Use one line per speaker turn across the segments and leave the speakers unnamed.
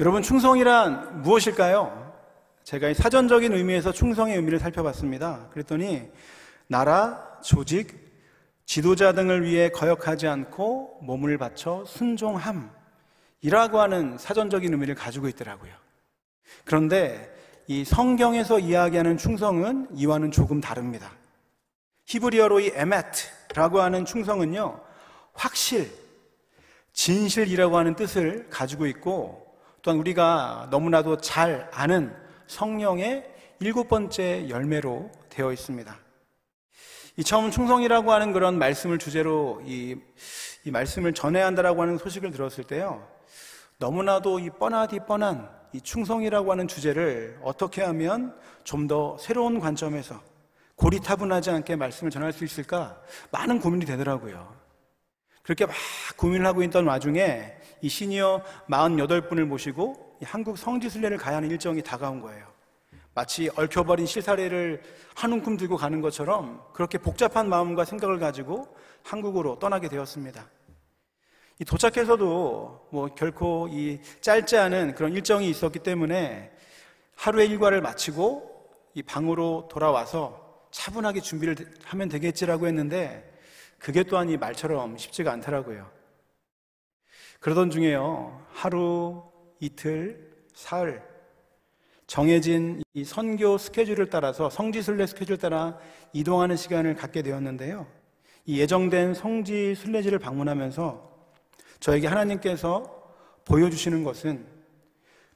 여러분, 충성이란 무엇일까요? 제가 사전적인 의미에서 충성의 의미를 살펴봤습니다. 그랬더니 나라, 조직, 지도자 등을 위해 거역하지 않고 몸을 바쳐 순종함이라고 하는 사전적인 의미를 가지고 있더라고요. 그런데 이 성경에서 이야기하는 충성은 이와는 조금 다릅니다. 히브리어로 이 에메트라고 하는 충성은요, 확실, 진실이라고 하는 뜻을 가지고 있고, 또한 우리가 너무나도 잘 아는 성령의 일곱 번째 열매로 되어 있습니다. 이 처음 충성이라고 하는 그런 말씀을 주제로 이, 이 말씀을 전해야 한다라고 하는 소식을 들었을 때요. 너무나도 이 뻔하디 뻔한 이 충성이라고 하는 주제를 어떻게 하면 좀 더 새로운 관점에서 고리타분하지 않게 말씀을 전할 수 있을까 많은 고민이 되더라고요. 그렇게 막 고민을 하고 있던 와중에 이 시니어 48분을 모시고 한국 성지순례를 가야 하는 일정이 다가온 거예요. 마치 얽혀버린 실사례를 한 움큼 들고 가는 것처럼 그렇게 복잡한 마음과 생각을 가지고 한국으로 떠나게 되었습니다. 이 도착해서도 뭐 결코 이 짧지 않은 그런 일정이 있었기 때문에 하루의 일과를 마치고 이 방으로 돌아와서 차분하게 준비를 하면 되겠지라고 했는데 그게 또한 이 말처럼 쉽지가 않더라고요. 그러던 중에요. 하루, 이틀, 사흘, 정해진 이 선교 스케줄을 따라서 성지순례 스케줄 따라 이동하는 시간을 갖게 되었는데요. 이 예정된 성지 순례지를 방문하면서 저에게 하나님께서 보여주시는 것은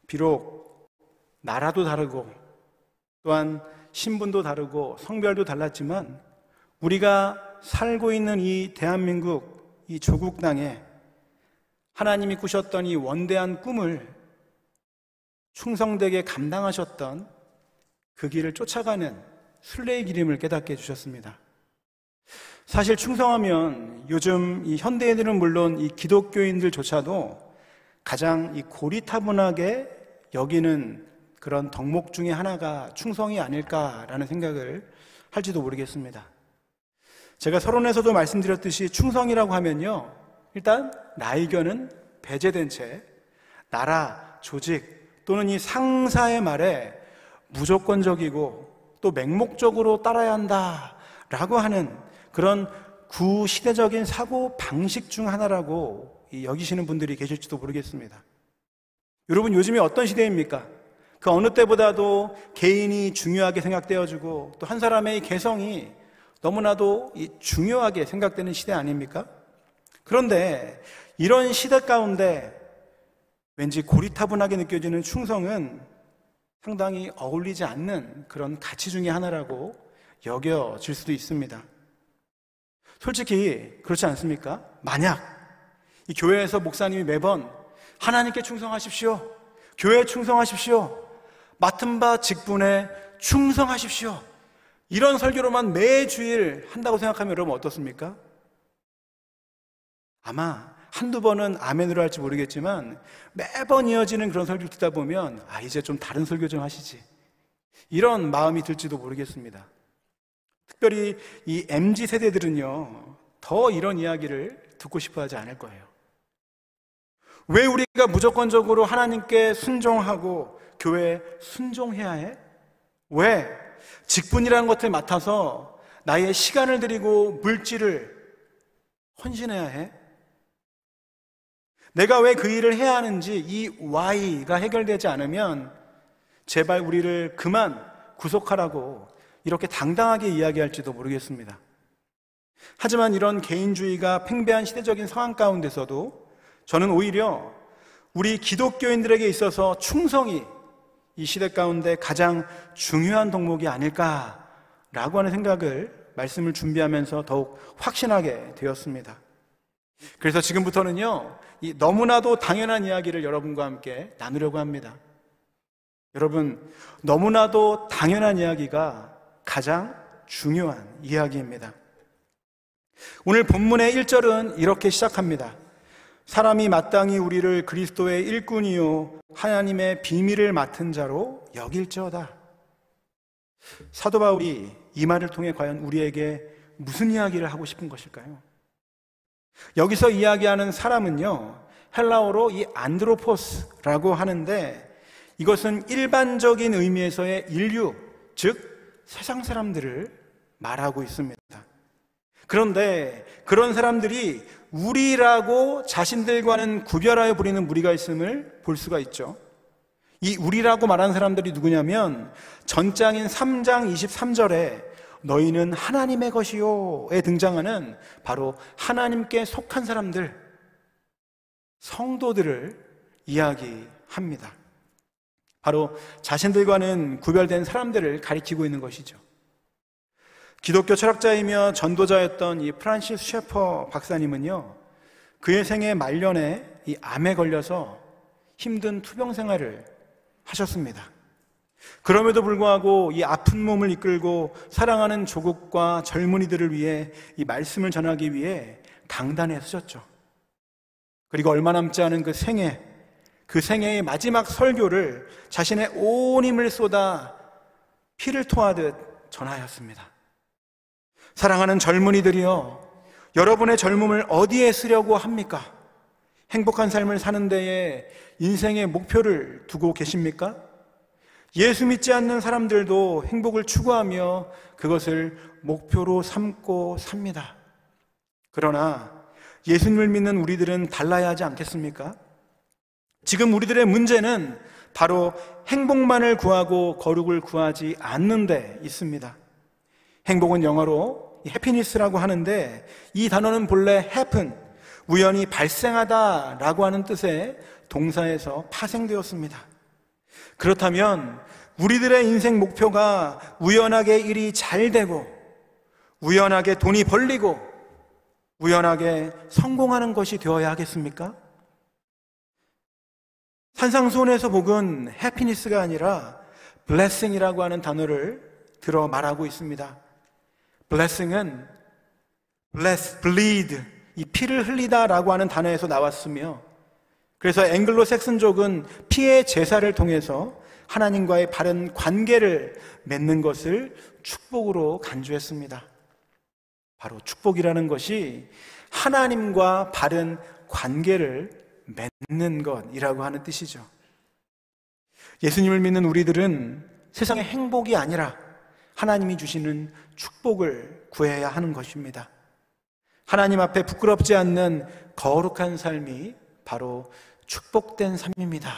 비록 나라도 다르고 또한 신분도 다르고 성별도 달랐지만 우리가 살고 있는 이 대한민국 이 조국 땅에 하나님이 꾸셨던 이 원대한 꿈을 충성되게 감당하셨던 그 길을 쫓아가는 순례의 기름을 깨닫게 해주셨습니다. 사실 충성하면 요즘 이 현대인들은 물론 이 기독교인들조차도 가장 이 고리타분하게 여기는 그런 덕목 중에 하나가 충성이 아닐까라는 생각을 할지도 모르겠습니다. 제가 서론에서도 말씀드렸듯이 충성이라고 하면요. 일단 나의견은 배제된 채 나라, 조직, 또는 이 상사의 말에 무조건적이고 또 맹목적으로 따라야 한다라고 하는 그런 구시대적인 사고 방식 중 하나라고 여기시는 분들이 계실지도 모르겠습니다. 여러분 요즘이 어떤 시대입니까? 그 어느 때보다도 개인이 중요하게 생각되어지고 또 한 사람의 개성이 너무나도 중요하게 생각되는 시대 아닙니까? 그런데 이런 시대 가운데 왠지 고리타분하게 느껴지는 충성은 상당히 어울리지 않는 그런 가치 중의 하나라고 여겨질 수도 있습니다. 솔직히 그렇지 않습니까? 만약 이 교회에서 목사님이 매번 하나님께 충성하십시오. 교회에 충성하십시오. 맡은 바 직분에 충성하십시오. 이런 설교로만 매주일 한다고 생각하면 여러분 어떻습니까? 아마 한두 번은 아멘으로 할지 모르겠지만 매번 이어지는 그런 설교를 듣다 보면 아, 이제 좀 다른 설교 좀 하시지. 이런 마음이 들지도 모르겠습니다. 특별히 이 MZ 세대들은요, 더 이런 이야기를 듣고 싶어 하지 않을 거예요. 왜 우리가 무조건적으로 하나님께 순종하고 교회에 순종해야 해? 왜? 직분이라는 것을 맡아서 나의 시간을 들이고 물질을 헌신해야 해? 내가 왜 그 일을 해야 하는지 이 why가 해결되지 않으면 제발 우리를 그만 구속하라고 이렇게 당당하게 이야기할지도 모르겠습니다. 하지만 이런 개인주의가 팽배한 시대적인 상황 가운데서도 저는 오히려 우리 기독교인들에게 있어서 충성이 이 시대 가운데 가장 중요한 덕목이 아닐까라고 하는 생각을 말씀을 준비하면서 더욱 확신하게 되었습니다. 그래서 지금부터는요, 이 너무나도 당연한 이야기를 여러분과 함께 나누려고 합니다. 여러분, 너무나도 당연한 이야기가 가장 중요한 이야기입니다. 오늘 본문의 1절은 이렇게 시작합니다. 사람이 마땅히 우리를 그리스도의 일꾼이요 하나님의 비밀을 맡은 자로 여길지어다. 사도 바울이 이 말을 통해 과연 우리에게 무슨 이야기를 하고 싶은 것일까요? 여기서 이야기하는 사람은요, 헬라어로 이 안드로포스라고 하는데 이것은 일반적인 의미에서의 인류, 즉 세상 사람들을 말하고 있습니다. 그런데 그런 사람들이 우리라고 자신들과는 구별하여 부리는 무리가 있음을 볼 수가 있죠. 이 우리라고 말하는 사람들이 누구냐면 전장인 3장 23절에 너희는 하나님의 것이요에 등장하는 바로 하나님께 속한 사람들, 성도들을 이야기합니다. 바로 자신들과는 구별된 사람들을 가리키고 있는 것이죠. 기독교 철학자이며 전도자였던 이 프란시스 셰퍼 박사님은요, 그의 생애 말년에 이 암에 걸려서 힘든 투병 생활을 하셨습니다. 그럼에도 불구하고 이 아픈 몸을 이끌고 사랑하는 조국과 젊은이들을 위해 이 말씀을 전하기 위해 강단에 서셨죠. 그리고 얼마 남지 않은 그 생애, 그 생애의 마지막 설교를 자신의 온 힘을 쏟아 피를 토하듯 전하였습니다. 사랑하는 젊은이들이여, 여러분의 젊음을 어디에 쓰려고 합니까? 행복한 삶을 사는 데에 인생의 목표를 두고 계십니까? 예수 믿지 않는 사람들도 행복을 추구하며 그것을 목표로 삼고 삽니다. 그러나 예수님을 믿는 우리들은 달라야 하지 않겠습니까? 지금 우리들의 문제는 바로 행복만을 구하고 거룩을 구하지 않는 데 있습니다. 행복은 영어로 해피니스라고 하는데 이 단어는 본래 happen, 우연히 발생하다라고 하는 뜻의 동사에서 파생되었습니다. 그렇다면 우리들의 인생 목표가 우연하게 일이 잘 되고 우연하게 돈이 벌리고 우연하게 성공하는 것이 되어야 하겠습니까? 산상수훈에서 복은 해피니스가 아니라 블레싱이라고 하는 단어를 들어 말하고 있습니다. 블레싱은 bless, bleed, 이 피를 흘리다라고 하는 단어에서 나왔으며 그래서 앵글로 섹슨족은 피의 제사를 통해서 하나님과의 바른 관계를 맺는 것을 축복으로 간주했습니다. 바로 축복이라는 것이 하나님과 바른 관계를 맺는 것이라고 하는 뜻이죠. 예수님을 믿는 우리들은 세상의 행복이 아니라 하나님이 주시는 축복을 구해야 하는 것입니다. 하나님 앞에 부끄럽지 않는 거룩한 삶이 바로 축복된 삶입니다.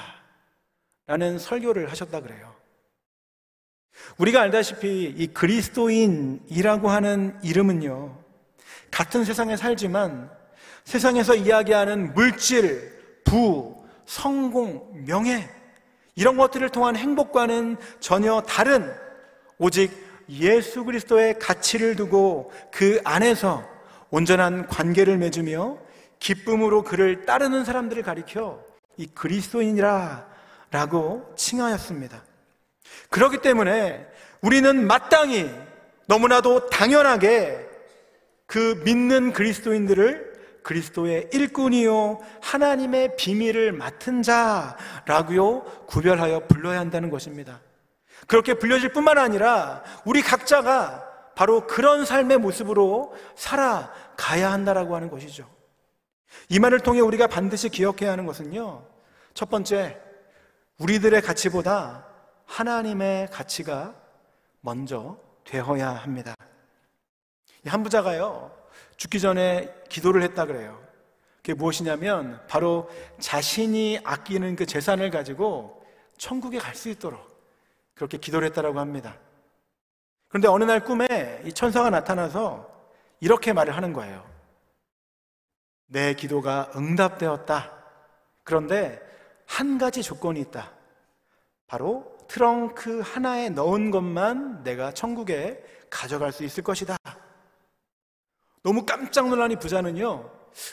라는 설교를 하셨다 그래요. 우리가 알다시피 이 그리스도인이라고 하는 이름은요, 같은 세상에 살지만 세상에서 이야기하는 물질, 부, 성공, 명예, 이런 것들을 통한 행복과는 전혀 다른 오직 예수 그리스도의 가치를 두고 그 안에서 온전한 관계를 맺으며 기쁨으로 그를 따르는 사람들을 가리켜 이 그리스도인이라 라고 칭하였습니다. 그렇기 때문에 우리는 마땅히 너무나도 당연하게 그 믿는 그리스도인들을 그리스도의 일꾼이요 하나님의 비밀을 맡은 자라고요 구별하여 불러야 한다는 것입니다. 그렇게 불려질 뿐만 아니라 우리 각자가 바로 그런 삶의 모습으로 살아가야 한다라고 하는 것이죠. 이 말을 통해 우리가 반드시 기억해야 하는 것은요. 첫 번째, 우리들의 가치보다 하나님의 가치가 먼저 되어야 합니다. 한 부자가요, 죽기 전에 기도를 했다 그래요. 그게 무엇이냐면, 바로 자신이 아끼는 그 재산을 가지고 천국에 갈 수 있도록 그렇게 기도를 했다라고 합니다. 그런데 어느 날 꿈에 이 천사가 나타나서 이렇게 말을 하는 거예요. 내 기도가 응답되었다. 그런데 한 가지 조건이 있다. 바로 트렁크 하나에 넣은 것만 내가 천국에 가져갈 수 있을 것이다. 너무 깜짝 이 부자는요,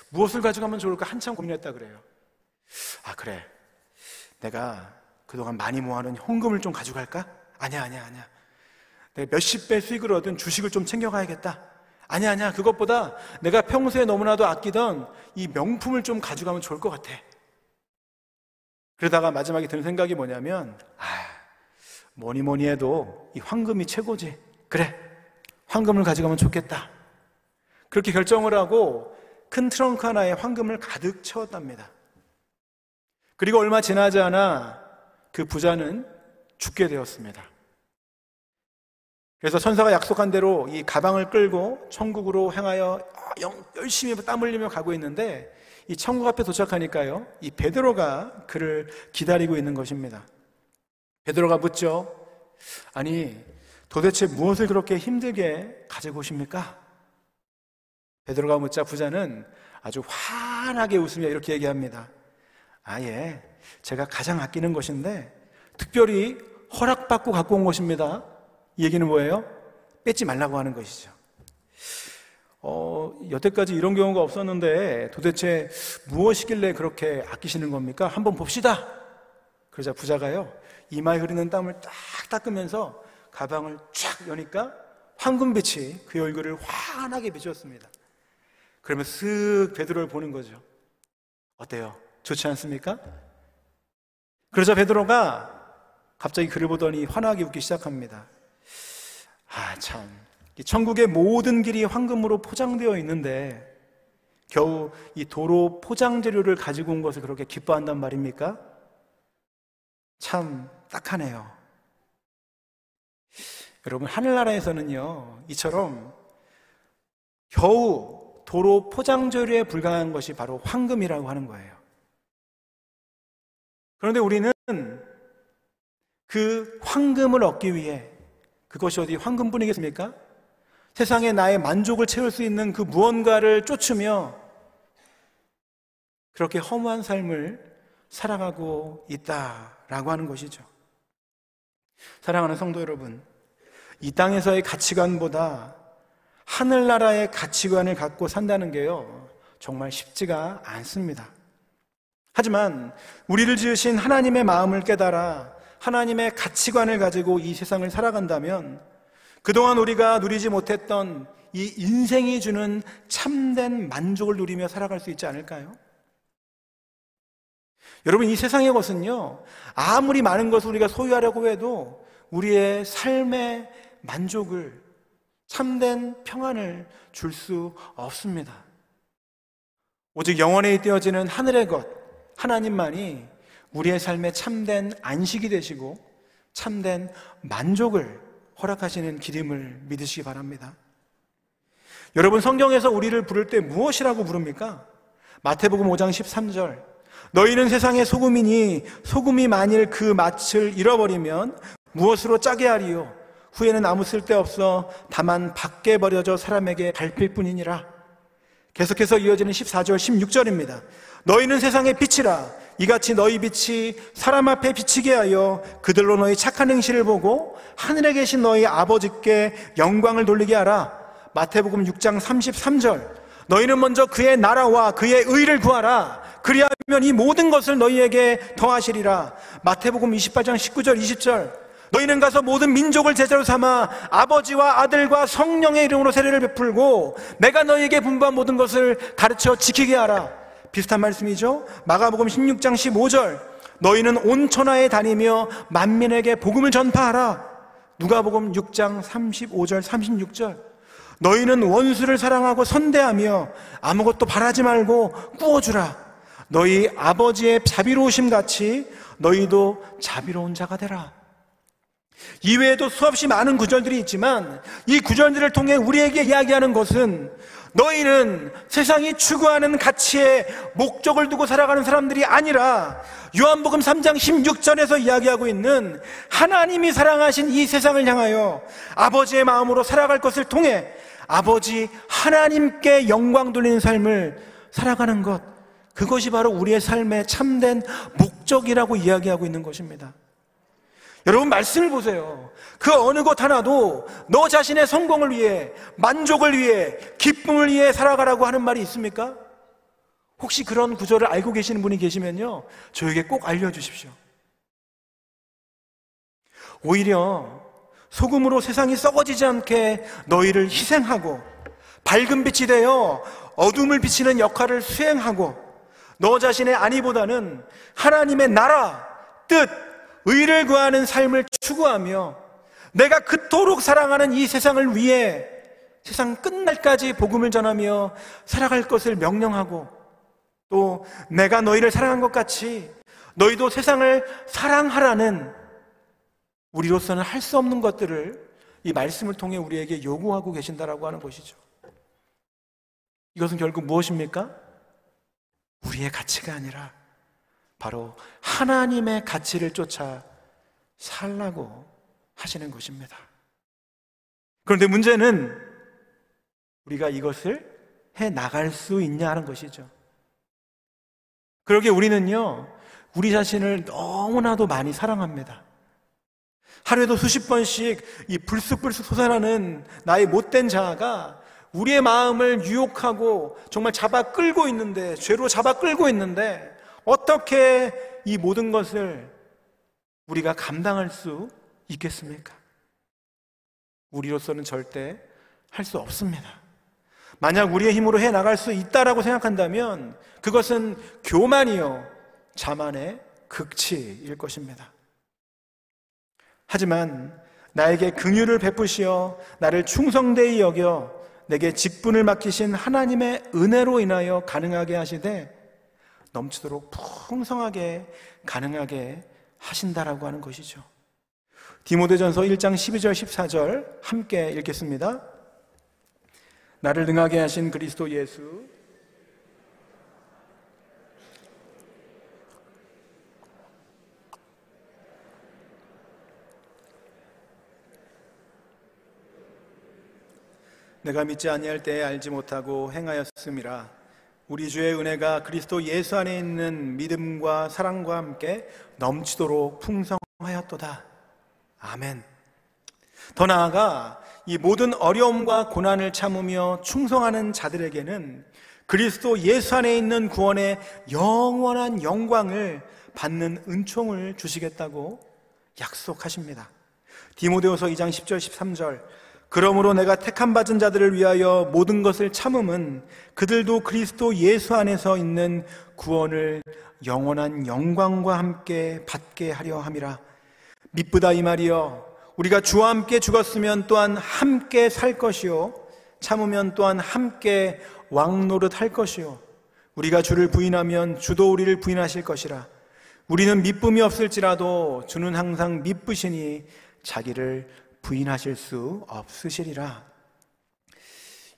무엇을 가져가면 좋을까 한참 고민했다 그래요. 아, 그래. 내가 그동안 많이 모아놓은 현금을 좀 가져갈까? 아니야, 아니야, 아니야. 내가 몇십 배 수익을 얻은 주식을 좀 챙겨가야겠다. 아니야, 아니야. 그것보다 내가 평소에 너무나도 아끼던 이 명품을 좀 가져가면 좋을 것 같아. 그러다가 마지막에 드는 생각이 뭐냐면, 아, 뭐니 뭐니 해도 이 황금이 최고지. 그래. 황금을 가져가면 좋겠다. 그렇게 결정을 하고 큰 트렁크 하나에 황금을 가득 채웠답니다. 그리고 얼마 지나지 않아 그 부자는 죽게 되었습니다. 그래서 천사가 약속한 대로 이 가방을 끌고 천국으로 향하여 열심히 땀 흘리며 가고 있는데 이 천국 앞에 도착하니까요. 이 베드로가 그를 기다리고 있는 것입니다. 베드로가 묻죠. 아니, 도대체 무엇을 그렇게 힘들게 가지고 오십니까? 베드로가 묻자 부자는 아주 환하게 웃으며 이렇게 얘기합니다. 아예 제가 가장 아끼는 것인데 특별히 허락받고 갖고 온 것입니다. 이 얘기는 뭐예요? 뺏지 말라고 하는 것이죠. 어, 여태까지 이런 경우가 없었는데 도대체 무엇이길래 그렇게 아끼시는 겁니까? 한번 봅시다. 그러자 부자가요, 이마에 흐르는 땀을 딱 닦으면서 가방을 쫙 여니까 황금빛이 그의 얼굴을 환하게 비추었습니다. 그러면 쓱 베드로를 보는 거죠. 어때요? 좋지 않습니까? 그러자 베드로가 갑자기 그를 보더니 환하게 웃기 시작합니다. 아, 참. 천국의 모든 길이 황금으로 포장되어 있는데 겨우 이 도로 포장 재료를 가지고 온 것을 그렇게 기뻐한단 말입니까? 참 딱하네요. 여러분, 하늘나라에서는요, 이처럼 겨우 도로 포장 재료에 불과한 것이 바로 황금이라고 하는 거예요. 그런데 우리는 그 황금을 얻기 위해 그것이 어디 황금뿐이겠습니까? 세상에 나의 만족을 채울 수 있는 그 무언가를 쫓으며 그렇게 허무한 삶을 살아가고 있다라고 하는 것이죠. 사랑하는 성도 여러분, 이 땅에서의 가치관보다 하늘나라의 가치관을 갖고 산다는 게요, 정말 쉽지가 않습니다. 하지만 우리를 지으신 하나님의 마음을 깨달아 하나님의 가치관을 가지고 이 세상을 살아간다면 그동안 우리가 누리지 못했던 이 인생이 주는 참된 만족을 누리며 살아갈 수 있지 않을까요? 여러분, 이 세상의 것은요, 아무리 많은 것을 우리가 소유하려고 해도 우리의 삶의 만족을, 참된 평안을 줄 수 없습니다. 오직 영원에 띄어지는 하늘의 것, 하나님만이 우리의 삶에 참된 안식이 되시고 참된 만족을 허락하시는 기름을 믿으시기 바랍니다. 여러분 성경에서 우리를 부를 때 무엇이라고 부릅니까? 마태복음 5장 13절. 너희는 세상의 소금이니 소금이 만일 그 맛을 잃어버리면 무엇으로 짜게 하리요? 후에는 아무 쓸데없어 다만 밖에 버려져 사람에게 밟힐 뿐이니라. 계속해서 이어지는 14절 16절입니다. 너희는 세상의 빛이라 이같이 너희 빛이 사람 앞에 비치게 하여 그들로 너희 착한 행실을 보고 하늘에 계신 너희 아버지께 영광을 돌리게 하라. 마태복음 6장 33절. 너희는 먼저 그의 나라와 그의 의를 구하라. 그리하면 이 모든 것을 너희에게 더하시리라. 마태복음 28장 19절 20절. 너희는 가서 모든 민족을 제자로 삼아 아버지와 아들과 성령의 이름으로 세례를 베풀고 내가 너희에게 분부한 모든 것을 가르쳐 지키게 하라. 비슷한 말씀이죠. 마가복음 16장 15절. 너희는 온 천하에 다니며 만민에게 복음을 전파하라. 누가복음 6장 35절 36절. 너희는 원수를 사랑하고 선대하며 아무것도 바라지 말고 꾸어주라. 너희 아버지의 자비로우심 같이 너희도 자비로운 자가 되라. 이외에도 수없이 많은 구절들이 있지만 이 구절들을 통해 우리에게 이야기하는 것은 너희는 세상이 추구하는 가치에 목적을 두고 살아가는 사람들이 아니라 요한복음 3장 16절에서 이야기하고 있는 하나님이 사랑하신 이 세상을 향하여 아버지의 마음으로 살아갈 것을 통해 아버지 하나님께 영광 돌리는 삶을 살아가는 것 그것이 바로 우리의 삶의 참된 목적이라고 이야기하고 있는 것입니다. 여러분 말씀을 보세요. 그 어느 것 하나도 너 자신의 성공을 위해, 만족을 위해, 기쁨을 위해 살아가라고 하는 말이 있습니까? 혹시 그런 구절을 알고 계시는 분이 계시면요. 저에게 꼭 알려주십시오. 오히려 소금으로 세상이 썩어지지 않게 너희를 희생하고 밝은 빛이 되어 어둠을 비치는 역할을 수행하고 너 자신의 아니보다는 하나님의 나라, 뜻, 의를 구하는 삶을 추구하며 내가 그토록 사랑하는 이 세상을 위해 세상 끝날까지 복음을 전하며 살아갈 것을 명령하고 또 내가 너희를 사랑한 것 같이 너희도 세상을 사랑하라는 우리로서는 할 수 없는 것들을 이 말씀을 통해 우리에게 요구하고 계신다라고 하는 것이죠. 이것은 결국 무엇입니까? 우리의 가치가 아니라 바로 하나님의 가치를 쫓아 살라고 하시는 것입니다. 그런데 문제는 우리가 이것을 해 나갈 수 있냐 하는 것이죠. 그러게 우리는요, 우리 자신을 너무나도 많이 사랑합니다. 하루에도 수십 번씩 이 불쑥불쑥 솟아나는 나의 못된 자아가 우리의 마음을 유혹하고 정말 잡아 끌고 있는데, 죄로 잡아 끌고 있는데, 어떻게 이 모든 것을 우리가 감당할 수 있겠습니까? 우리로서는 절대 할 수 없습니다. 만약 우리의 힘으로 해 나갈 수 있다라고 생각한다면 그것은 교만이요, 자만의 극치일 것입니다. 하지만 나에게 긍휼을 베푸시어 나를 충성되이 여겨 내게 직분을 맡기신 하나님의 은혜로 인하여 가능하게 하시되 넘치도록 풍성하게 가능하게 하신다라고 하는 것이죠. 디모데전서 1장 12절 14절 함께 읽겠습니다. 나를 능하게 하신 그리스도 예수 내가 믿지 아니할 때에 알지 못하고 행하였음이라 우리 주의 은혜가 그리스도 예수 안에 있는 믿음과 사랑과 함께 넘치도록 풍성하였도다. 아멘. 더 나아가 이 모든 어려움과 고난을 참으며 충성하는 자들에게는 그리스도 예수 안에 있는 구원의 영원한 영광을 받는 은총을 주시겠다고 약속하십니다. 디모데후서 2장 10절 13절 그러므로 내가 택함 받은 자들을 위하여 모든 것을 참음은 그들도 그리스도 예수 안에서 있는 구원을 영원한 영광과 함께 받게 하려 함이라. 미쁘다 이 말이여. 우리가 주와 함께 죽었으면 또한 함께 살 것이요. 참으면 또한 함께 왕노릇 할 것이요. 우리가 주를 부인하면 주도 우리를 부인하실 것이라. 우리는 미쁨이 없을지라도 주는 항상 미쁘시니 자기를 부인하실 수 없으시리라.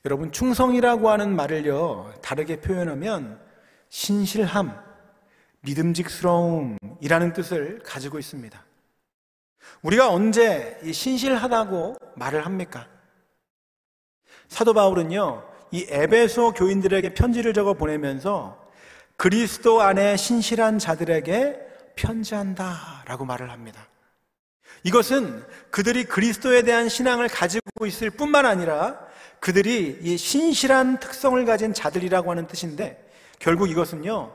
여러분, 충성이라고 하는 말을요, 다르게 표현하면 신실함, 믿음직스러움이라는 뜻을 가지고 있습니다. 우리가 언제 신실하다고 말을 합니까? 사도 바울은요, 이 에베소 교인들에게 편지를 적어 보내면서 그리스도 안에 신실한 자들에게 편지한다 라고 말을 합니다. 이것은 그들이 그리스도에 대한 신앙을 가지고 있을 뿐만 아니라 그들이 이 신실한 특성을 가진 자들이라고 하는 뜻인데 결국 이것은요,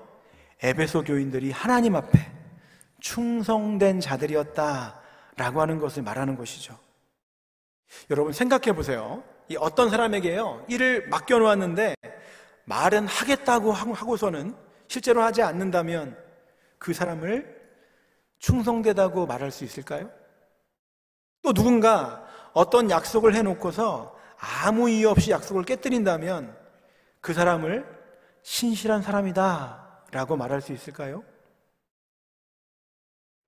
에베소 교인들이 하나님 앞에 충성된 자들이었다라고 하는 것을 말하는 것이죠. 여러분 생각해 보세요. 이 어떤 사람에게요, 일을 맡겨 놓았는데 말은 하겠다고 하고서는 실제로 하지 않는다면 그 사람을 충성되다고 말할 수 있을까요? 또 누군가 어떤 약속을 해놓고서 아무 이유 없이 약속을 깨뜨린다면 그 사람을 신실한 사람이다 라고 말할 수 있을까요?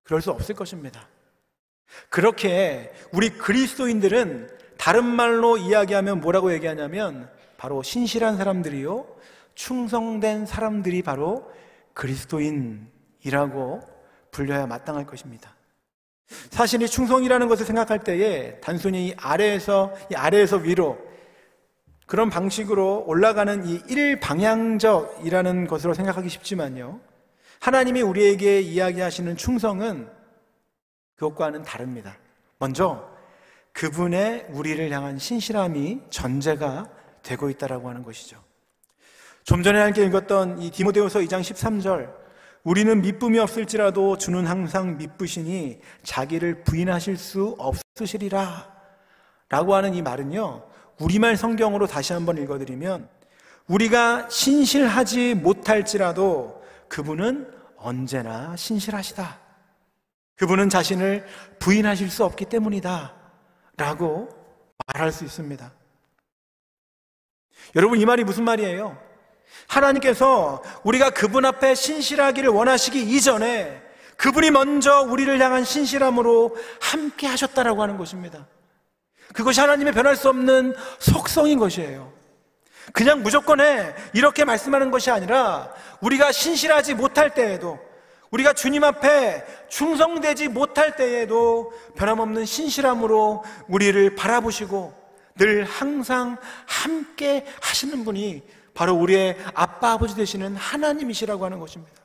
그럴 수 없을 것입니다. 그렇게 우리 그리스도인들은 다른 말로 이야기하면 뭐라고 얘기하냐면 바로 신실한 사람들이요, 충성된 사람들이 바로 그리스도인이라고 불려야 마땅할 것입니다. 사실 이 충성이라는 것을 생각할 때에 단순히 이 아래에서 이 아래에서 위로 그런 방식으로 올라가는 이 일방향적이라는 것으로 생각하기 쉽지만요. 하나님이 우리에게 이야기하시는 충성은 그것과는 다릅니다. 먼저 그분의 우리를 향한 신실함이 전제가 되고 있다라고 하는 것이죠. 좀 전에 함께 읽었던 이 디모데후서 2장 13절 우리는 미쁨이 없을지라도 주는 항상 미쁘시니 자기를 부인하실 수 없으시리라. 라고 하는 이 말은요, 우리말 성경으로 다시 한번 읽어드리면, 우리가 신실하지 못할지라도 그분은 언제나 신실하시다. 그분은 자신을 부인하실 수 없기 때문이다. 라고 말할 수 있습니다. 여러분, 이 말이 무슨 말이에요? 하나님께서 우리가 그분 앞에 신실하기를 원하시기 이전에 그분이 먼저 우리를 향한 신실함으로 함께 하셨다라고 하는 것입니다. 그것이 하나님의 변할 수 없는 속성인 것이에요. 그냥 무조건 해. 이렇게 말씀하는 것이 아니라 우리가 신실하지 못할 때에도 우리가 주님 앞에 충성되지 못할 때에도 변함없는 신실함으로 우리를 바라보시고 늘 항상 함께 하시는 분이 바로 우리의 아빠 아버지 되시는 하나님이시라고 하는 것입니다.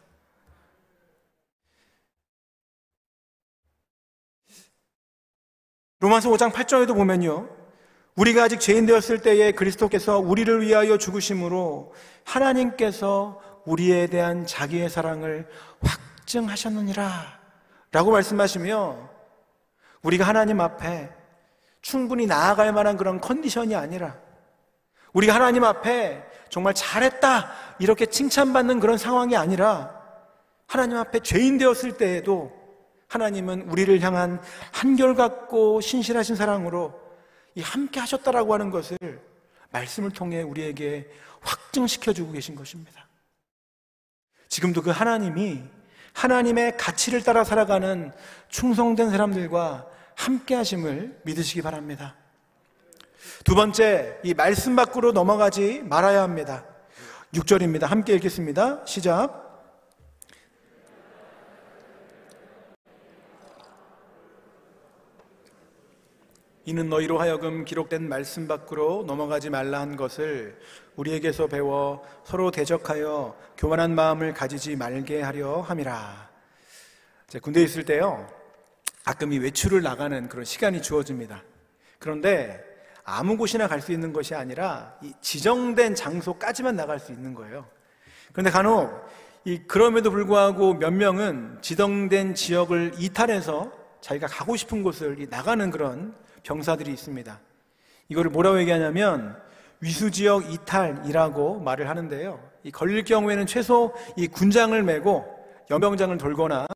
로마서 5장 8절에도 보면요. 우리가 아직 죄인 되었을 때에 그리스도께서 우리를 위하여 죽으심으로 하나님께서 우리에 대한 자기의 사랑을 확증하셨느니라 라고 말씀하시며 우리가 하나님 앞에 충분히 나아갈 만한 그런 컨디션이 아니라 우리가 하나님 앞에 정말 잘했다 이렇게 칭찬받는 그런 상황이 아니라 하나님 앞에 죄인 되었을 때에도 하나님은 우리를 향한 한결같고 신실하신 사랑으로 이 함께 하셨다라고 하는 것을 말씀을 통해 우리에게 확증시켜 주고 계신 것입니다. 지금도 그 하나님이 하나님의 가치를 따라 살아가는 충성된 사람들과 함께 하심을 믿으시기 바랍니다. 두 번째, 이 말씀 밖으로 넘어가지 말아야 합니다. 6절입니다. 함께 읽겠습니다. 시작. 이는 너희로 하여금 기록된 말씀 밖으로 넘어가지 말라 한 것을 우리에게서 배워 서로 대적하여 교만한 마음을 가지지 말게 하려 함이라. 제 군대에 있을 때요. 가끔 이 외출을 나가는 그런 시간이 주어집니다. 그런데 아무 곳이나 갈 수 있는 것이 아니라 이 지정된 장소까지만 나갈 수 있는 거예요. 그런데 간혹 이 그럼에도 불구하고 몇 명은 지정된 지역을 이탈해서 자기가 가고 싶은 곳을 나가는 그런 병사들이 있습니다. 이거를 뭐라고 얘기하냐면 위수지역 이탈이라고 말을 하는데요. 이 걸릴 경우에는 최소 이 군장을 메고 연병장을 돌거나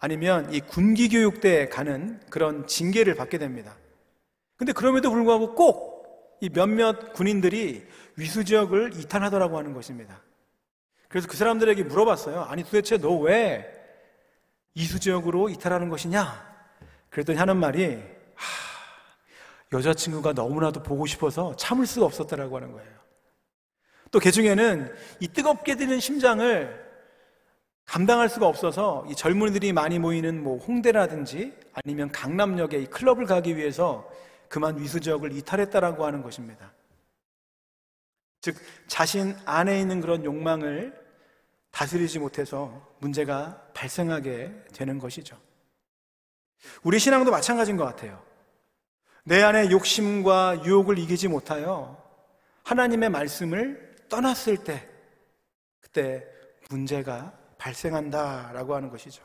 아니면 이 군기교육대에 가는 그런 징계를 받게 됩니다. 근데 그럼에도 불구하고 꼭 이 몇몇 군인들이 위수 지역을 이탈하더라고 하는 것입니다. 그래서 그 사람들에게 물어봤어요. 아니 도대체 너 왜 이수 지역으로 이탈하는 것이냐? 그랬더니 하는 말이 여자친구가 너무나도 보고 싶어서 참을 수가 없었다라고 하는 거예요. 또그 중에는 이 뜨겁게 드는 심장을 감당할 수가 없어서 이 젊은이들이 많이 모이는 뭐 홍대라든지 아니면 강남역에 이 클럽을 가기 위해서 그만 위수 지역을 이탈했다라고 하는 것입니다. 즉 자신 안에 있는 그런 욕망을 다스리지 못해서 문제가 발생하게 되는 것이죠. 우리 신앙도 마찬가지인 것 같아요. 내 안의 욕심과 유혹을 이기지 못하여 하나님의 말씀을 떠났을 때, 그때 문제가 발생한다라고 하는 것이죠.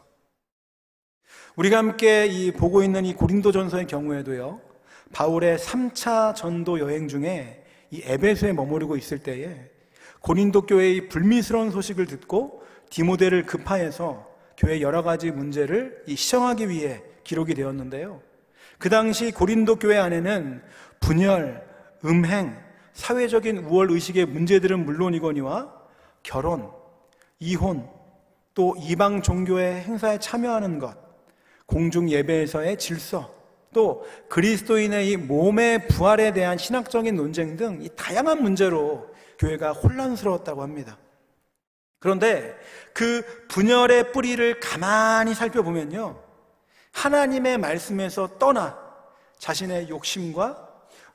우리가 함께 이 보고 있는 이 고린도전서의 경우에도요, 바울의 3차 전도 여행 중에 이 에베소에 머무르고 있을 때에 고린도 교회의 불미스러운 소식을 듣고 디모데를 급파해서 교회 여러 가지 문제를 시정하기 위해 기록이 되었는데요. 그 당시 고린도 교회 안에는 분열, 음행, 사회적인 우월 의식의 문제들은 물론이거니와 결혼, 이혼, 또 이방 종교의 행사에 참여하는 것, 공중 예배에서의 질서, 또 그리스도인의 이 몸의 부활에 대한 신학적인 논쟁 등 이 다양한 문제로 교회가 혼란스러웠다고 합니다. 그런데 그 분열의 뿌리를 가만히 살펴보면요. 하나님의 말씀에서 떠나 자신의 욕심과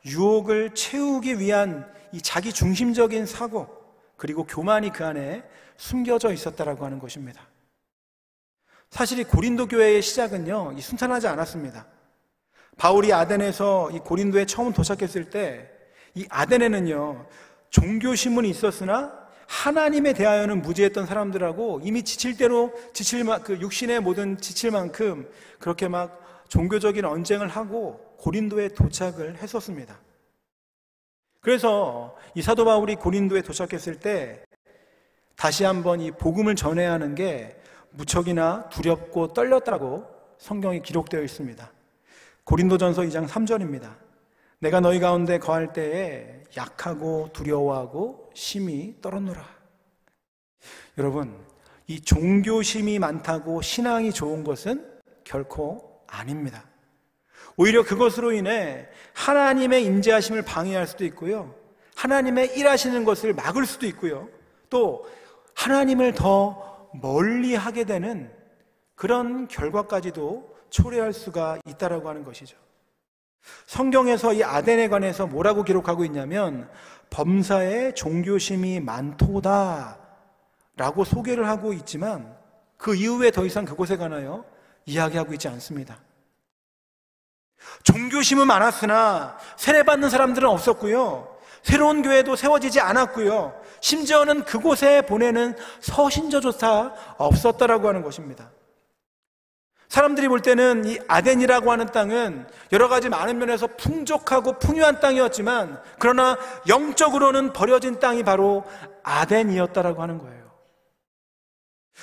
유혹을 채우기 위한 이 자기 중심적인 사고 그리고 교만이 그 안에 숨겨져 있었다라고 하는 것입니다. 사실 이 고린도 교회의 시작은요, 이 순탄하지 않았습니다. 바울이 아덴에서 이 고린도에 처음 도착했을 때, 이 아덴에는요, 종교 신문이 있었으나 하나님에 대하여는 무지했던 사람들하고 이미 지칠 대로 지칠 그 육신의 모든 지칠 만큼 그렇게 막 종교적인 언쟁을 하고 고린도에 도착을 했었습니다. 그래서 이 사도 바울이 고린도에 도착했을 때 다시 한번 이 복음을 전해야 하는 게 무척이나 두렵고 떨렸다고 성경에 기록되어 있습니다. 고린도전서 2장 3절입니다. 내가 너희 가운데 거할 때에 약하고 두려워하고 심히 떨었노라. 여러분, 이 종교심이 많다고 신앙이 좋은 것은 결코 아닙니다. 오히려 그것으로 인해 하나님의 임재하심을 방해할 수도 있고요. 하나님의 일하시는 것을 막을 수도 있고요. 또 하나님을 더 멀리 하게 되는 그런 결과까지도 초래할 수가 있다라고 하는 것이죠. 성경에서 이 아덴에 관해서 뭐라고 기록하고 있냐면 범사에 종교심이 많도다 라고 소개를 하고 있지만 그 이후에 더 이상 그곳에 관하여 이야기하고 있지 않습니다. 종교심은 많았으나 세례받는 사람들은 없었고요. 새로운 교회도 세워지지 않았고요. 심지어는 그곳에 보내는 서신저조차 없었다라고 하는 것입니다. 사람들이 볼 때는 이 아덴이라고 하는 땅은 여러 가지 많은 면에서 풍족하고 풍요한 땅이었지만 그러나 영적으로는 버려진 땅이 바로 아덴이었다라고 하는 거예요.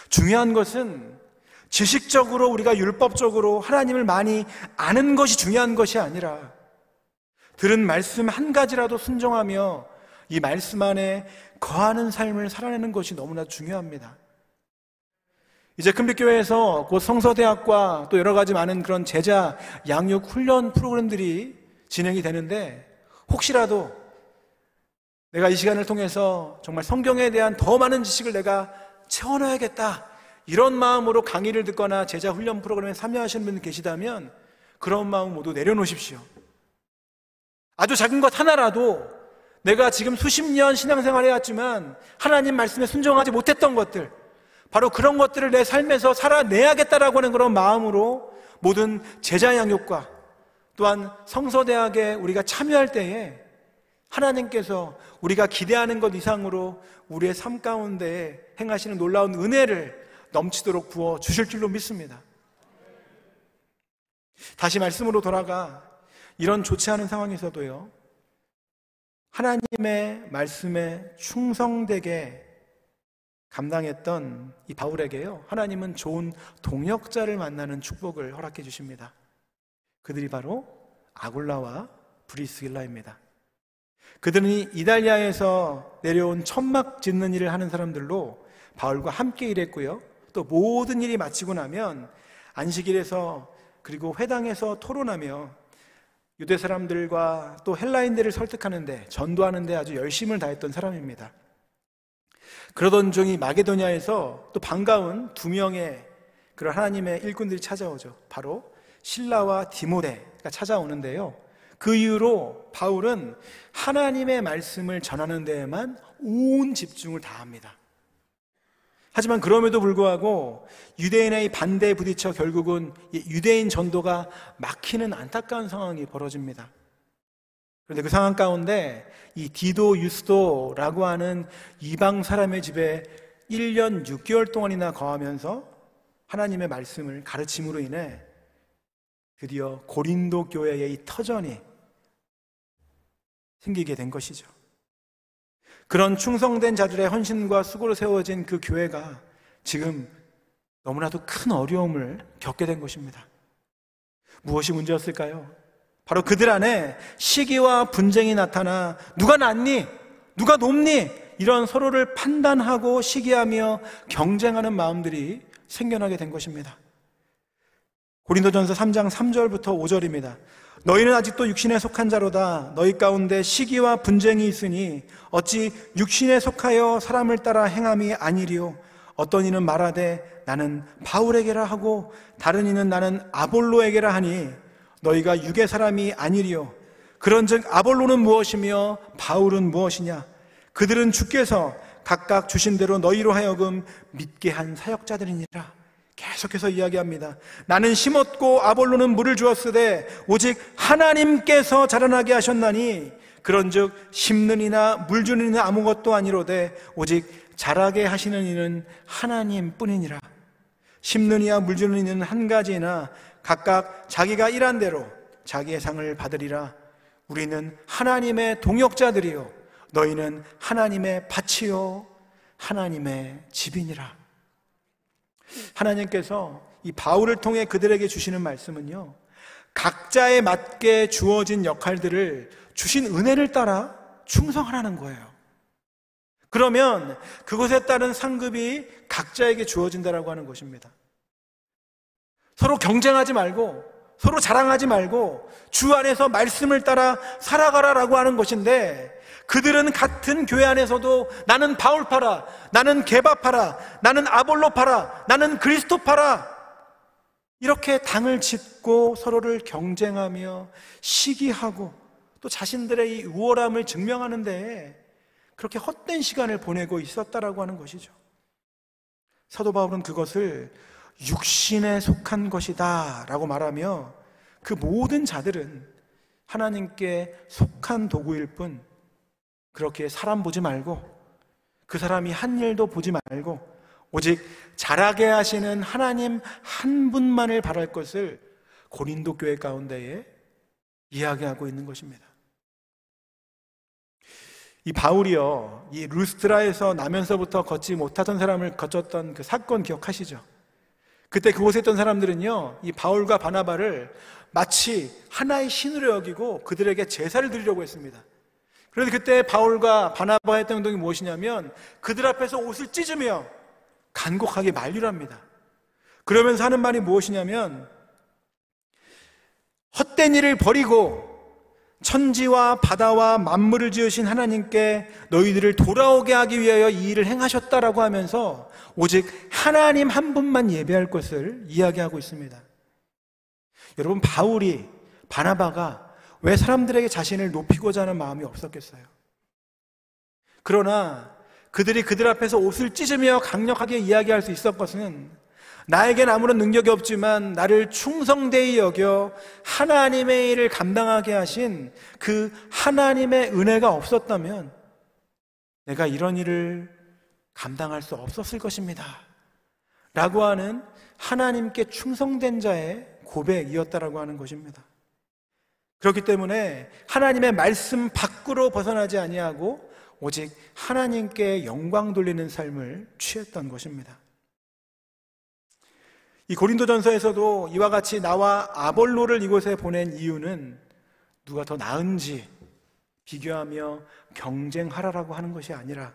중요한 것은 지식적으로 우리가 율법적으로 하나님을 많이 아는 것이 중요한 것이 아니라 들은 말씀 한 가지라도 순종하며 이 말씀 안에 거하는 삶을 살아내는 것이 너무나 중요합니다. 이제 큰빛교회에서 곧 성서대학과 또 여러 가지 많은 그런 제자 양육 훈련 프로그램들이 진행이 되는데 혹시라도 내가 이 시간을 통해서 정말 성경에 대한 더 많은 지식을 내가 채워놔야겠다. 이런 마음으로 강의를 듣거나 제자 훈련 프로그램에 참여하시는 분 계시다면 그런 마음 모두 내려놓으십시오. 아주 작은 것 하나라도 내가 지금 수십 년 신앙생활 해왔지만 하나님 말씀에 순종하지 못했던 것들, 바로 그런 것들을 내 삶에서 살아내야겠다라고 하는 그런 마음으로 모든 제자 양육과 또한 성서대학에 우리가 참여할 때에 하나님께서 우리가 기대하는 것 이상으로 우리의 삶 가운데 행하시는 놀라운 은혜를 넘치도록 부어 주실 줄로 믿습니다. 다시 말씀으로 돌아가 이런 좋지 않은 상황에서도요, 하나님의 말씀에 충성되게 감당했던 이 바울에게요, 하나님은 좋은 동역자를 만나는 축복을 허락해 주십니다. 그들이 바로 아굴라와 브리스길라입니다. 그들은 이달리아에서 내려온 천막 짓는 일을 하는 사람들로 바울과 함께 일했고요. 또 모든 일이 마치고 나면 안식일에서 그리고 회당에서 토론하며 유대 사람들과 또 헬라인들을 설득하는데 전도하는데 아주 열심을 다했던 사람입니다. 그러던 중이 마게도냐에서 또 반가운 두 명의 그런 하나님의 일꾼들이 찾아오죠. 바로 신라와 디모데가 찾아오는데요. 그 이후로 바울은 하나님의 말씀을 전하는 데에만 온 집중을 다합니다. 하지만 그럼에도 불구하고 유대인의 반대에 부딪혀 결국은 유대인 전도가 막히는 안타까운 상황이 벌어집니다. 그런데 그 상황 가운데 이 디도 유스도라고 하는 이방 사람의 집에 1년 6개월 동안이나 거하면서 하나님의 말씀을 가르침으로 인해 드디어 고린도 교회의 이 터전이 생기게 된 것이죠. 그런 충성된 자들의 헌신과 수고로 세워진 그 교회가 지금 너무나도 큰 어려움을 겪게 된 것입니다. 무엇이 문제였을까요? 바로 그들 안에 시기와 분쟁이 나타나 누가 낫니? 누가 높니? 이런 서로를 판단하고 시기하며 경쟁하는 마음들이 생겨나게 된 것입니다. 고린도전서 3장 3절부터 5절입니다. 너희는 아직도 육신에 속한 자로다. 너희 가운데 시기와 분쟁이 있으니 어찌 육신에 속하여 사람을 따라 행함이 아니리요. 어떤 이는 말하되 나는 바울에게라 하고 다른 이는 나는 아볼로에게라 하니 너희가 육의 사람이 아니리요. 그런즉 아볼로는 무엇이며 바울은 무엇이냐? 그들은 주께서 각각 주신 대로 너희로 하여금 믿게 한 사역자들이니라. 계속해서 이야기합니다. 나는 심었고 아볼로는 물을 주었으되 오직 하나님께서 자라나게 하셨나니 그런즉 심는 이나 물 주는 이는 아무것도 아니로되 오직 자라게 하시는 이는 하나님뿐이니라. 심는 이와 물 주는 이는 한 가지나 각각 자기가 일한 대로 자기의 상을 받으리라. 우리는 하나님의 동역자들이요 너희는 하나님의 밭이요 하나님의 집이니라. 하나님께서 이 바울을 통해 그들에게 주시는 말씀은요, 각자에 맞게 주어진 역할들을 주신 은혜를 따라 충성하라는 거예요. 그러면 그것에 따른 상급이 각자에게 주어진다라고 하는 것입니다. 서로 경쟁하지 말고 서로 자랑하지 말고 주 안에서 말씀을 따라 살아가라라고 하는 것인데 그들은 같은 교회 안에서도 나는 바울파라, 나는 개바파라, 나는 아볼로파라, 나는 그리스도파라 이렇게 당을 짓고 서로를 경쟁하며 시기하고 또 자신들의 이 우월함을 증명하는데 그렇게 헛된 시간을 보내고 있었다라고 하는 것이죠. 사도 바울은 그것을 육신에 속한 것이다 라고 말하며 그 모든 자들은 하나님께 속한 도구일 뿐 그렇게 사람 보지 말고 그 사람이 한 일도 보지 말고 오직 잘하게 하시는 하나님 한 분만을 바랄 것을 고린도 교회 가운데에 이야기하고 있는 것입니다. 이 바울이요, 이 루스트라에서 나면서부터 걷지 못하던 사람을 거쳤던 그 사건 기억하시죠? 그때 그곳에 있던 사람들은요, 이 바울과 바나바를 마치 하나의 신으로 여기고 그들에게 제사를 드리려고 했습니다. 그런데 그때 바울과 바나바가 했던 행동이 무엇이냐면 그들 앞에서 옷을 찢으며 간곡하게 만류합니다. 그러면서 하는 말이 무엇이냐면 헛된 일을 버리고 천지와 바다와 만물을 지으신 하나님께 너희들을 돌아오게 하기 위하여 이 일을 행하셨다라고 하면서 오직 하나님 한 분만 예배할 것을 이야기하고 있습니다. 여러분, 바울이, 바나바가 왜 사람들에게 자신을 높이고자 하는 마음이 없었겠어요? 그러나 그들이 그들 앞에서 옷을 찢으며 강력하게 이야기할 수 있었던 것은 나에겐 아무런 능력이 없지만 나를 충성되이 여겨 하나님의 일을 감당하게 하신 그 하나님의 은혜가 없었다면 내가 이런 일을 감당할 수 없었을 것입니다. 라고 하는 하나님께 충성된 자의 고백이었다라고 하는 것입니다. 그렇기 때문에 하나님의 말씀 밖으로 벗어나지 아니하고 오직 하나님께 영광 돌리는 삶을 취했던 것입니다. 이 고린도전서에서도 이와 같이 나와 아볼로를 이곳에 보낸 이유는 누가 더 나은지 비교하며 경쟁하라라고 하는 것이 아니라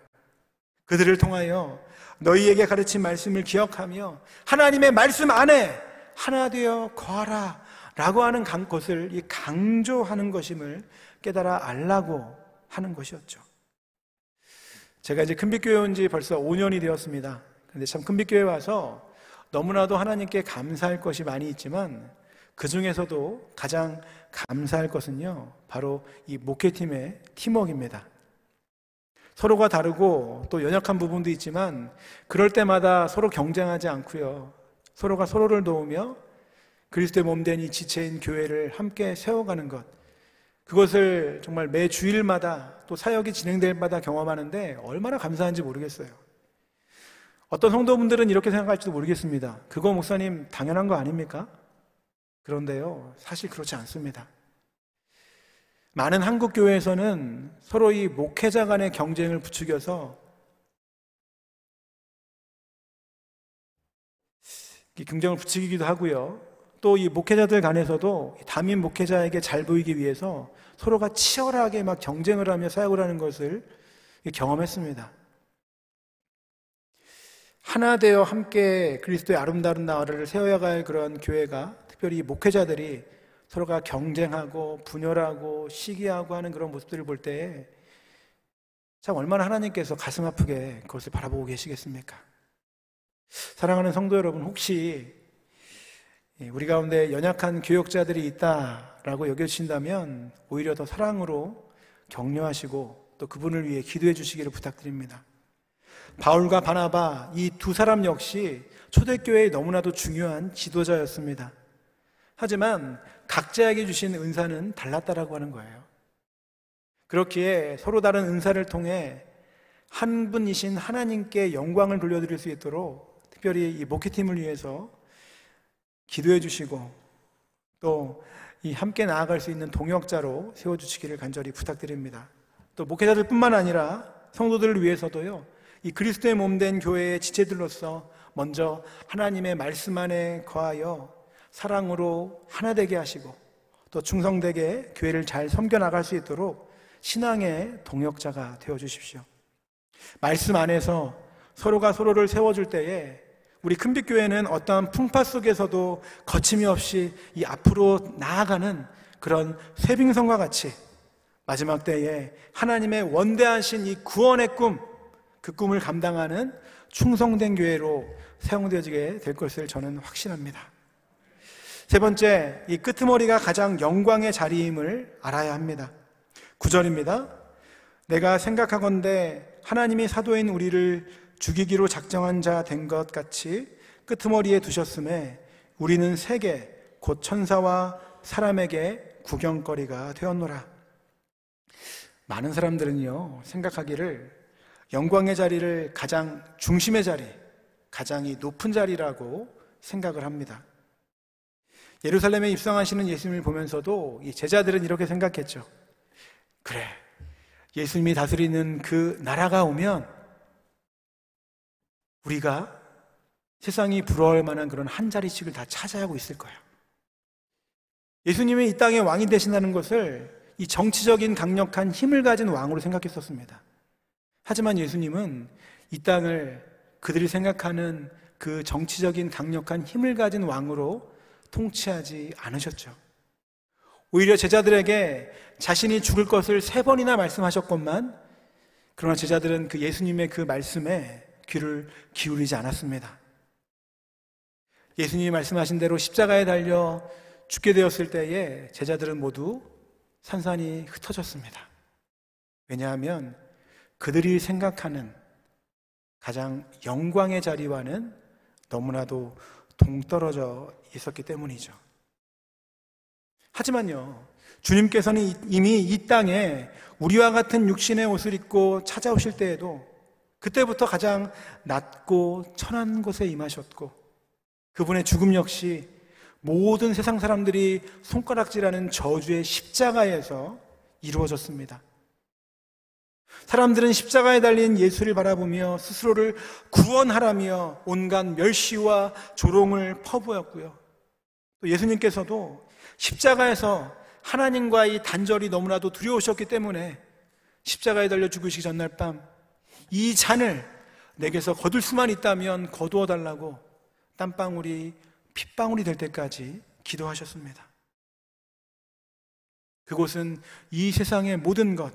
그들을 통하여 너희에게 가르친 말씀을 기억하며 하나님의 말씀 안에 하나 되어 거하라 라고 하는 것을 강조하는 것임을 깨달아 알라고 하는 것이었죠. 제가 이제 큰빛교회 온 지 벌써 5년이 되었습니다. 근데 참 큰빛교회 와서 너무나도 하나님께 감사할 것이 많이 있지만 그 중에서도 가장 감사할 것은요, 바로 이 목회팀의 팀워크입니다. 서로가 다르고 또 연약한 부분도 있지만 그럴 때마다 서로 경쟁하지 않고요. 서로가 서로를 도우며 그리스도의 몸된 이 지체인 교회를 함께 세워가는 것. 그것을 정말 매 주일마다 또 사역이 진행될 마다 경험하는데 얼마나 감사한지 모르겠어요. 어떤 성도분들은 이렇게 생각할지도 모르겠습니다. 그거 목사님 당연한 거 아닙니까? 그런데요, 사실 그렇지 않습니다. 많은 한국 교회에서는 서로 이 목회자 간의 경쟁을 부추겨서 경쟁을 부추기기도 하고요. 또 이 목회자들 간에서도 담임 목회자에게 잘 보이기 위해서 서로가 치열하게 막 경쟁을 하며 사역을 하는 것을 경험했습니다. 하나 되어 함께 그리스도의 아름다운 나라를 세워야 할 그런 교회가 특별히 목회자들이 서로가 경쟁하고 분열하고 시기하고 하는 그런 모습들을 볼때참 얼마나 하나님께서 가슴 아프게 그것을 바라보고 계시겠습니까? 사랑하는 성도 여러분, 혹시 우리 가운데 연약한 교역자들이 있다라고 여겨주신다면 오히려 더 사랑으로 격려하시고 또 그분을 위해 기도해 주시기를 부탁드립니다. 바울과 바나바 이 두 사람 역시 초대교회의 너무나도 중요한 지도자였습니다. 하지만 각자에게 주신 은사는 달랐다라고 하는 거예요. 그렇기에 서로 다른 은사를 통해 한 분이신 하나님께 영광을 돌려드릴 수 있도록 특별히 이 목회팀을 위해서 기도해 주시고 또 이 함께 나아갈 수 있는 동역자로 세워주시기를 간절히 부탁드립니다. 또 목회자들뿐만 아니라 성도들을 위해서도요. 이 그리스도의 몸 된 교회의 지체들로서 먼저 하나님의 말씀 안에 거하여 사랑으로 하나 되게 하시고 또 충성되게 교회를 잘 섬겨 나갈 수 있도록 신앙의 동역자가 되어 주십시오. 말씀 안에서 서로가 서로를 세워줄 때에 우리 큰빛교회는 어떠한 풍파 속에서도 거침이 없이 이 앞으로 나아가는 그런 쇠빙선과 같이 마지막 때에 하나님의 원대하신 이 구원의 꿈, 그 꿈을 감당하는 충성된 교회로 사용되어지게 될 것을 저는 확신합니다. 세 번째, 이 끄트머리가 가장 영광의 자리임을 알아야 합니다. 구절입니다. 내가 생각하건대 하나님이 사도인 우리를 죽이기로 작정한 자 된 것 같이 끄트머리에 두셨음에 우리는 세계 곧 천사와 사람에게 구경거리가 되었노라. 많은 사람들은요, 생각하기를 영광의 자리를 가장 중심의 자리, 가장 높은 자리라고 생각을 합니다. 예루살렘에 입성하시는 예수님을 보면서도 이 제자들은 이렇게 생각했죠. 그래, 예수님이 다스리는 그 나라가 오면 우리가 세상이 부러워할 만한 그런 한 자리씩을 다 차지하고 있을 거야. 예수님이 이 땅의 왕이 되신다는 것을 이 정치적인 강력한 힘을 가진 왕으로 생각했었습니다. 하지만 예수님은 이 땅을 그들이 생각하는 그 정치적인 강력한 힘을 가진 왕으로 통치하지 않으셨죠. 오히려 제자들에게 자신이 죽을 것을 세 번이나 말씀하셨건만 그러나 제자들은 그 예수님의 그 말씀에 귀를 기울이지 않았습니다. 예수님이 말씀하신 대로 십자가에 달려 죽게 되었을 때에 제자들은 모두 산산이 흩어졌습니다. 왜냐하면 그들이 생각하는 가장 영광의 자리와는 너무나도 동떨어져 있었기 때문이죠. 하지만요, 주님께서는 이미 이 땅에 우리와 같은 육신의 옷을 입고 찾아오실 때에도 그때부터 가장 낮고 천한 곳에 임하셨고 그분의 죽음 역시 모든 세상 사람들이 손가락질하는 저주의 십자가에서 이루어졌습니다. 사람들은 십자가에 달린 예수를 바라보며 스스로를 구원하라며 온갖 멸시와 조롱을 퍼부었고요. 또 예수님께서도 십자가에서 하나님과의 단절이 너무나도 두려우셨기 때문에 십자가에 달려 죽으시기 전날 밤 이 잔을 내게서 거둘 수만 있다면 거두어 달라고 땀방울이 핏방울이 될 때까지 기도하셨습니다. 그곳은 이 세상의 모든 것,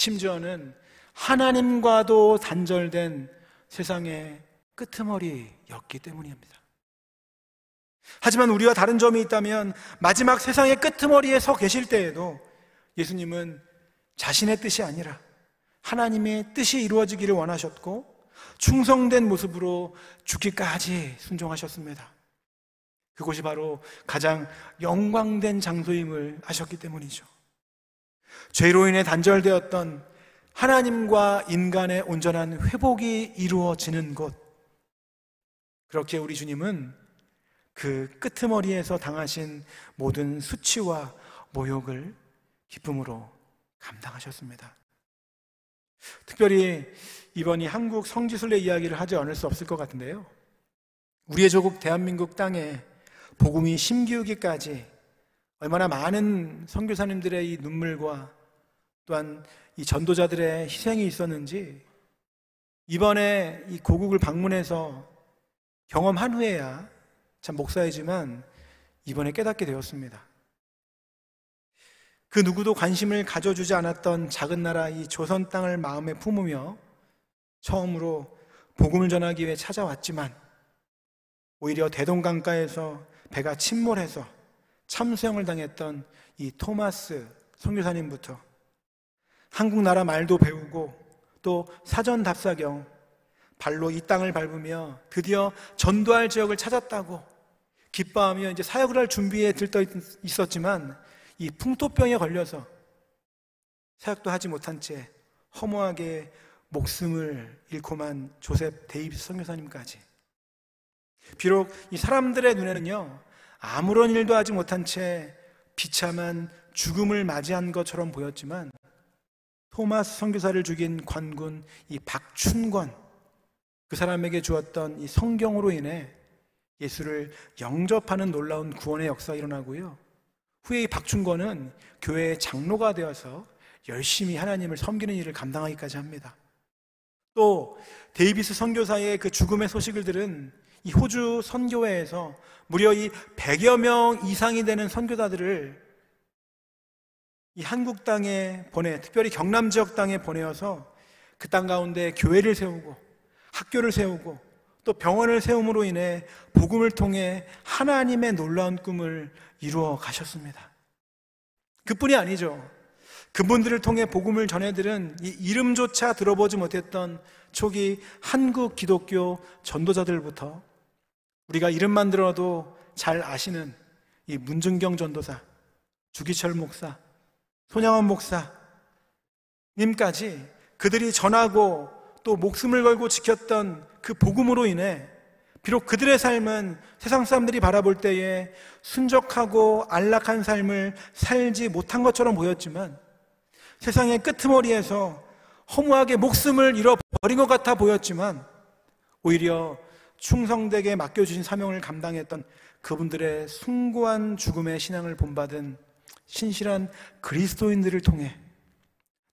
심지어는 하나님과도 단절된 세상의 끄트머리였기 때문입니다. 하지만 우리와 다른 점이 있다면 마지막 세상의 끄트머리에 서 계실 때에도 예수님은 자신의 뜻이 아니라 하나님의 뜻이 이루어지기를 원하셨고 충성된 모습으로 죽기까지 순종하셨습니다. 그곳이 바로 가장 영광된 장소임을 아셨기 때문이죠. 죄로 인해 단절되었던 하나님과 인간의 온전한 회복이 이루어지는 곳. 그렇게 우리 주님은 그 끄트머리에서 당하신 모든 수치와 모욕을 기쁨으로 감당하셨습니다. 특별히 이번이 한국 성지순례 이야기를 하지 않을 수 없을 것 같은데요. 우리의 조국 대한민국 땅에 복음이 심기우기까지 얼마나 많은 선교사님들의 이 눈물과 또한 이 전도자들의 희생이 있었는지 이번에 이 고국을 방문해서 경험한 후에야 참 목사이지만 이번에 깨닫게 되었습니다. 그 누구도 관심을 가져주지 않았던 작은 나라 이 조선 땅을 마음에 품으며 처음으로 복음을 전하기 위해 찾아왔지만 오히려 대동강가에서 배가 침몰해서 참수형을 당했던 이 토마스 선교사님부터 한국 나라 말도 배우고 또 사전 답사경 발로 이 땅을 밟으며 드디어 전도할 지역을 찾았다고 기뻐하며 이제 사역을 할 준비에 들떠 있었지만 이 풍토병에 걸려서 사역도 하지 못한 채 허무하게 목숨을 잃고만 조셉 데이비스 선교사님까지. 비록 이 사람들의 눈에는요, 아무런 일도 하지 못한 채 비참한 죽음을 맞이한 것처럼 보였지만, 토마스 선교사를 죽인 관군 이 박춘권, 그 사람에게 주었던 이 성경으로 인해 예수를 영접하는 놀라운 구원의 역사가 일어나고요. 후에 이 박춘권은 교회의 장로가 되어서 열심히 하나님을 섬기는 일을 감당하기까지 합니다. 또 데이비스 선교사의 그 죽음의 소식을 들은 이 호주 선교회에서 무려 이 100여 명 이상이 되는 선교사들을 이 한국 땅에 보내, 특별히 경남 지역 땅에 보내어서 그 땅 가운데 교회를 세우고 학교를 세우고 또 병원을 세움으로 인해 복음을 통해 하나님의 놀라운 꿈을 이루어 가셨습니다. 그뿐이 아니죠. 그분들을 통해 복음을 전해들은 이 이름조차 들어보지 못했던 초기 한국 기독교 전도자들부터 우리가 이름만 들어도 잘 아시는 이 문중경 전도사, 주기철 목사, 손양원 목사, 님까지 그들이 전하고 또 목숨을 걸고 지켰던 그 복음으로 인해 비록 그들의 삶은 세상 사람들이 바라볼 때에 순적하고 안락한 삶을 살지 못한 것처럼 보였지만 세상의 끄트머리에서 허무하게 목숨을 잃어버린 것 같아 보였지만 오히려 충성되게 맡겨주신 사명을 감당했던 그분들의 숭고한 죽음의 신앙을 본받은 신실한 그리스도인들을 통해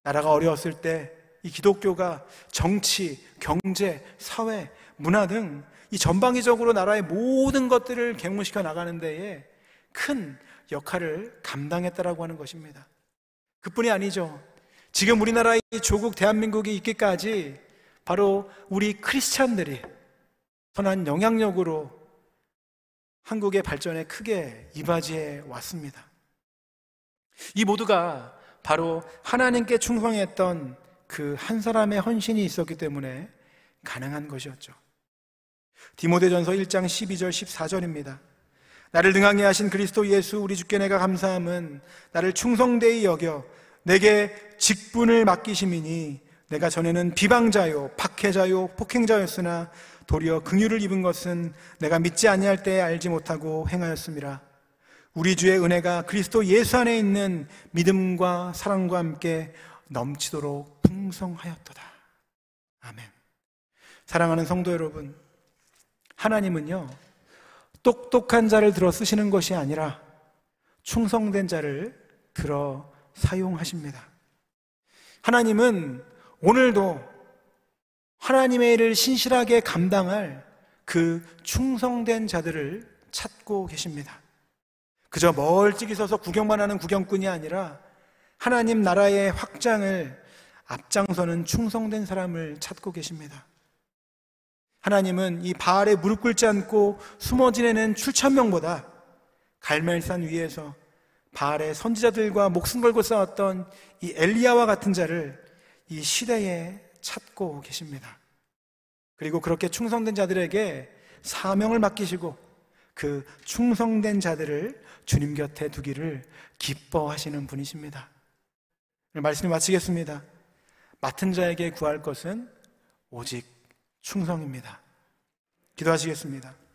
나라가 어려웠을 때 이 기독교가 정치, 경제, 사회, 문화 등 이 전방위적으로 나라의 모든 것들을 갱문시켜 나가는 데에 큰 역할을 감당했다라고 하는 것입니다. 그뿐이 아니죠. 지금 우리나라의 조국 대한민국이 있기까지 바로 우리 크리스찬들이 선한 영향력으로 한국의 발전에 크게 이바지해 왔습니다. 이 모두가 바로 하나님께 충성했던 그 한 사람의 헌신이 있었기 때문에 가능한 것이었죠. 디모데전서 1장 12절 14절입니다. 나를 등하게 하신 그리스도 예수 우리 주께 내가 감사함은 나를 충성되이 여겨 내게 직분을 맡기심이니 내가 전에는 비방자요 박해자요 폭행자였으나 도리어 긍휼을 입은 것은 내가 믿지 아니할 때에 알지 못하고 행하였습니다. 우리 주의 은혜가 그리스도 예수 안에 있는 믿음과 사랑과 함께 넘치도록 풍성하였도다. 아멘. 사랑하는 성도 여러분, 하나님은요, 똑똑한 자를 들어 쓰시는 것이 아니라 충성된 자를 들어 사용하십니다. 하나님은 오늘도 하나님의 일을 신실하게 감당할 그 충성된 자들을 찾고 계십니다. 그저 멀찍이 서서 구경만 하는 구경꾼이 아니라 하나님 나라의 확장을 앞장서는 충성된 사람을 찾고 계십니다. 하나님은 이 바알에 무릎 꿇지 않고 숨어 지내는 출천명보다 갈멜산 위에서 바알의 선지자들과 목숨 걸고 싸웠던 이 엘리야와 같은 자를 이 시대에 찾고 계십니다. 그리고 그렇게 충성된 자들에게 사명을 맡기시고 그 충성된 자들을 주님 곁에 두기를 기뻐하시는 분이십니다. 말씀을 마치겠습니다. 맡은 자에게 구할 것은 오직 충성입니다. 기도하시겠습니다.